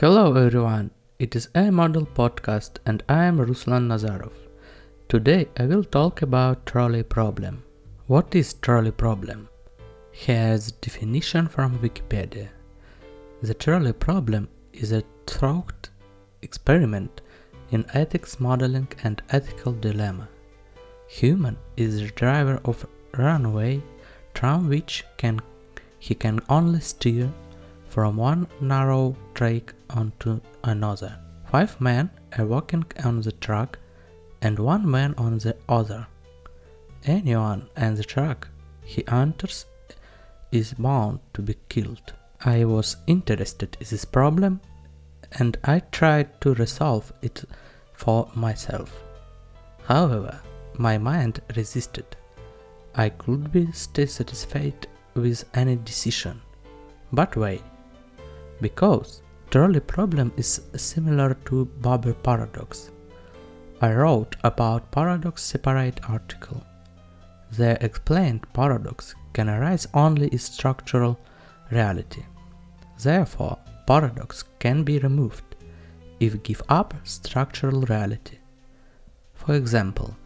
Hello everyone, it is a model podcast and I am Ruslan Nazarov. Today I will talk about trolley problem. What is trolley problem? Here's definition from Wikipedia. The trolley problem is a thought experiment in ethics modeling and ethical dilemma. Human is the driver of runway tram which can he can only steer from one narrow track onto another. Five men are walking on the track and one man on the other. Anyone on the track he enters is bound to be killed. I was interested in this problem and I tried to resolve it for myself. However, my mind resisted. I could be stay satisfied with any decision. But wait, because trolley problem is similar to barber paradox. I wrote about paradox separate article. The explained paradox can arise only in structural reality. Therefore, paradox can be removed if give up structural reality. For example,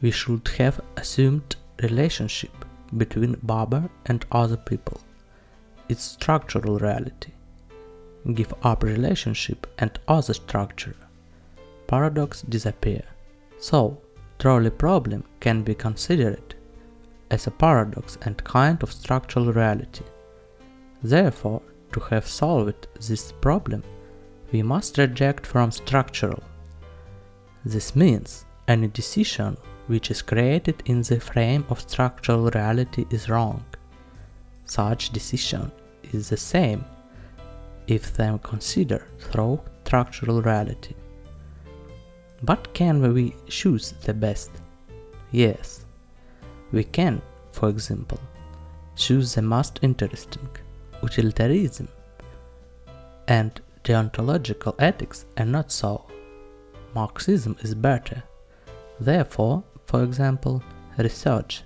we should have assumed relationship between barber and other people. It's structural reality give up relationship and other structure. Paradox disappear. So, trolley problem can be considered as a paradox and kind of structural reality. Therefore, to have solved this problem, we must reject from structural. This means any decision which is created in the frame of structural reality is wrong. Such decision is the same if them consider through structural reality. But can we choose the best? Yes, we can, for example, choose the most interesting, utilitarianism, and deontological ethics are not so. Marxism is better. Therefore, for example, research,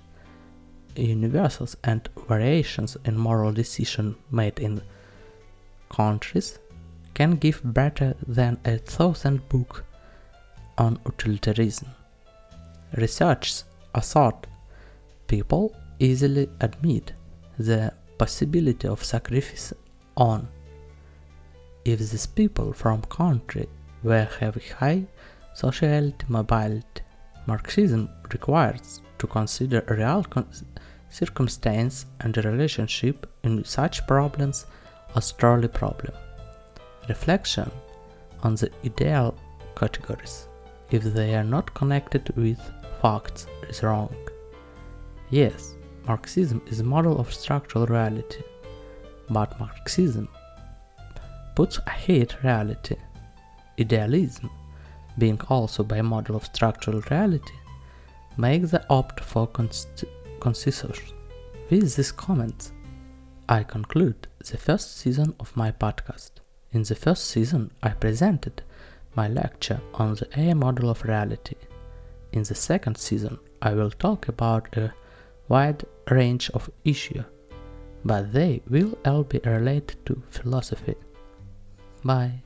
universals and variations in moral decision made in countries can give better than a thousand book on utilitarianism. Researchers assert people easily admit the possibility of sacrifice on if these people from country where have high sociality mobility. Marxism requires to consider real circumstance and relationship in such problems trolley problem. Reflection on the ideal categories, if they are not connected with facts, is wrong. Yes, Marxism is a model of structural reality, but Marxism puts ahead reality. Idealism, being also by model of structural reality, makes the opt for consensus. With these comments, I conclude the first season of my podcast. In the first season, I presented my lecture on the AI model of reality. In the second season, I will talk about a wide range of issues, but they will all be related to philosophy. Bye.